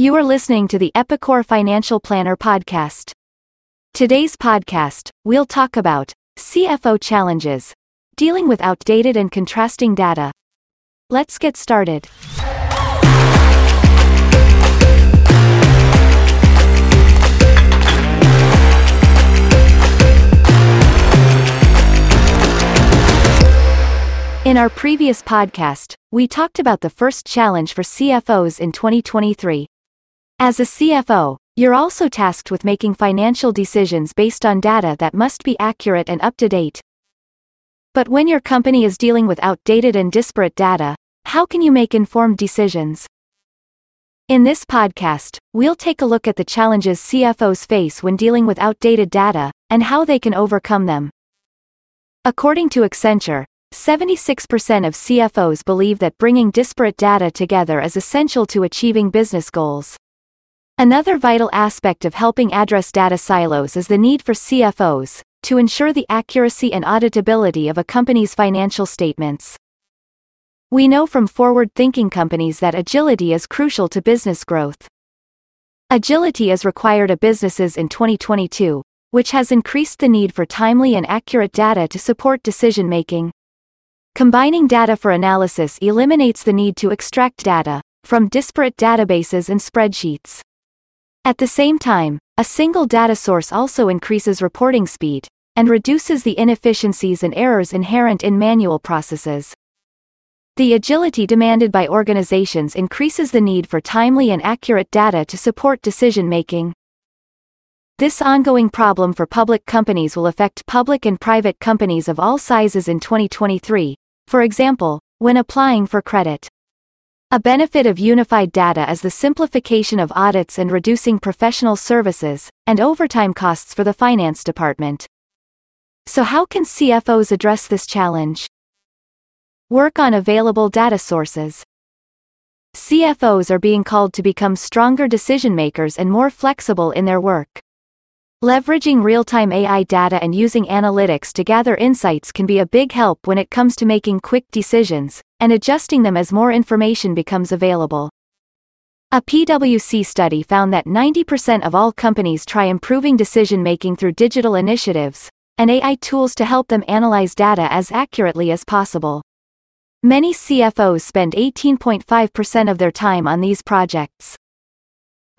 You are listening to the Epicor Financial Planner podcast. Today's podcast, we'll talk about CFO challenges, dealing with outdated and contrasting data. Let's get started. In our previous podcast, we talked about the first challenge for CFOs in 2023. As a CFO, you're also tasked with making financial decisions based on data that must be accurate and up to date. But when your company is dealing with outdated and disparate data, how can you make informed decisions? In this podcast, we'll take a look at the challenges CFOs face when dealing with outdated data, and how they can overcome them. According to Accenture, 76% of CFOs believe that bringing disparate data together is essential to achieving business goals. Another vital aspect of helping address data silos is the need for CFOs to ensure the accuracy and auditability of a company's financial statements. We know from forward thinking companies that agility is crucial to business growth. Agility is required of businesses in 2022, which has increased the need for timely and accurate data to support decision making. Combining data for analysis eliminates the need to extract data from disparate databases and spreadsheets. At the same time, a single data source also increases reporting speed and reduces the inefficiencies and errors inherent in manual processes. The agility demanded by organizations increases the need for timely and accurate data to support decision making. This ongoing problem for public companies will affect public and private companies of all sizes in 2023, for example, when applying for credit. A benefit of unified data is the simplification of audits and reducing professional services and overtime costs for the finance department. So, how can CFOs address this challenge? Work on available data sources. CFOs are being called to become stronger decision makers and more flexible in their work. Leveraging real-time AI data and using analytics to gather insights can be a big help when it comes to making quick decisions, and adjusting them as more information becomes available. A PwC study found that 90% of all companies try improving decision-making through digital initiatives, and AI tools to help them analyze data as accurately as possible. Many CFOs spend 18.5% of their time on these projects.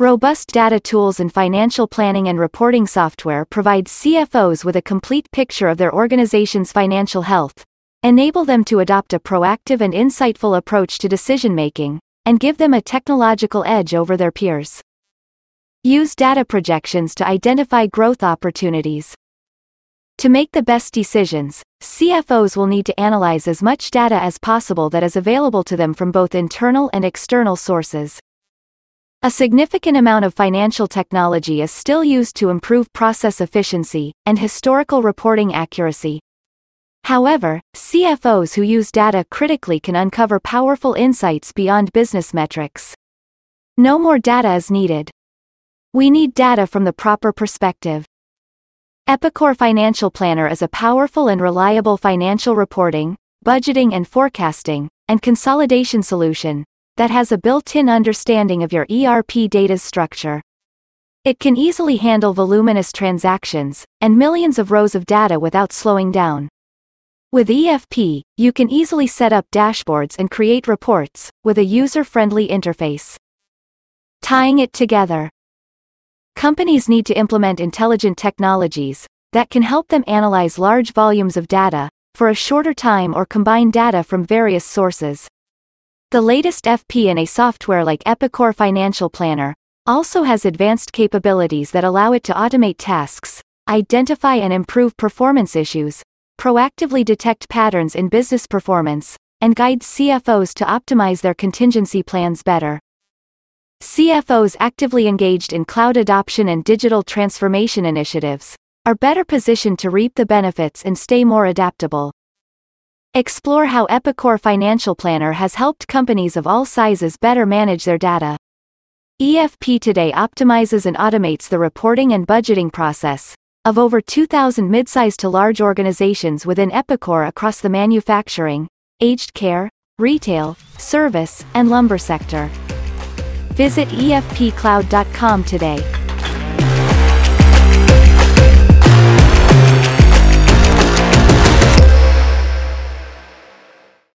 Robust data tools and financial planning and reporting software provide CFOs with a complete picture of their organization's financial health, enable them to adopt a proactive and insightful approach to decision making, and give them a technological edge over their peers. Use data projections to identify growth opportunities. To make the best decisions, CFOs will need to analyze as much data as possible that is available to them from both internal and external sources. A significant amount of financial technology is still used to improve process efficiency and historical reporting accuracy. However, CFOs who use data critically can uncover powerful insights beyond business metrics. No more data is needed. We need data from the proper perspective. Epicor Financial Planner is a powerful and reliable financial reporting, budgeting and forecasting, and consolidation solution that has a built-in understanding of your ERP data structure. It can easily handle voluminous transactions and millions of rows of data without slowing down. With EFP, you can easily set up dashboards and create reports with a user-friendly interface. Tying it together. Companies need to implement intelligent technologies that can help them analyze large volumes of data for a shorter time or combine data from various sources. The latest FP&A software like Epicor Financial Planner also has advanced capabilities that allow it to automate tasks, identify and improve performance issues, proactively detect patterns in business performance, and guide CFOs to optimize their contingency plans better. CFOs actively engaged in cloud adoption and digital transformation initiatives are better positioned to reap the benefits and stay more adaptable. Explore how Epicor Financial Planner has helped companies of all sizes better manage their data. EFP today optimizes and automates the reporting and budgeting process of over 2,000 mid-sized to large organizations within Epicor across the manufacturing, aged care, retail, service, and lumber sector. Visit efpcloud.com today.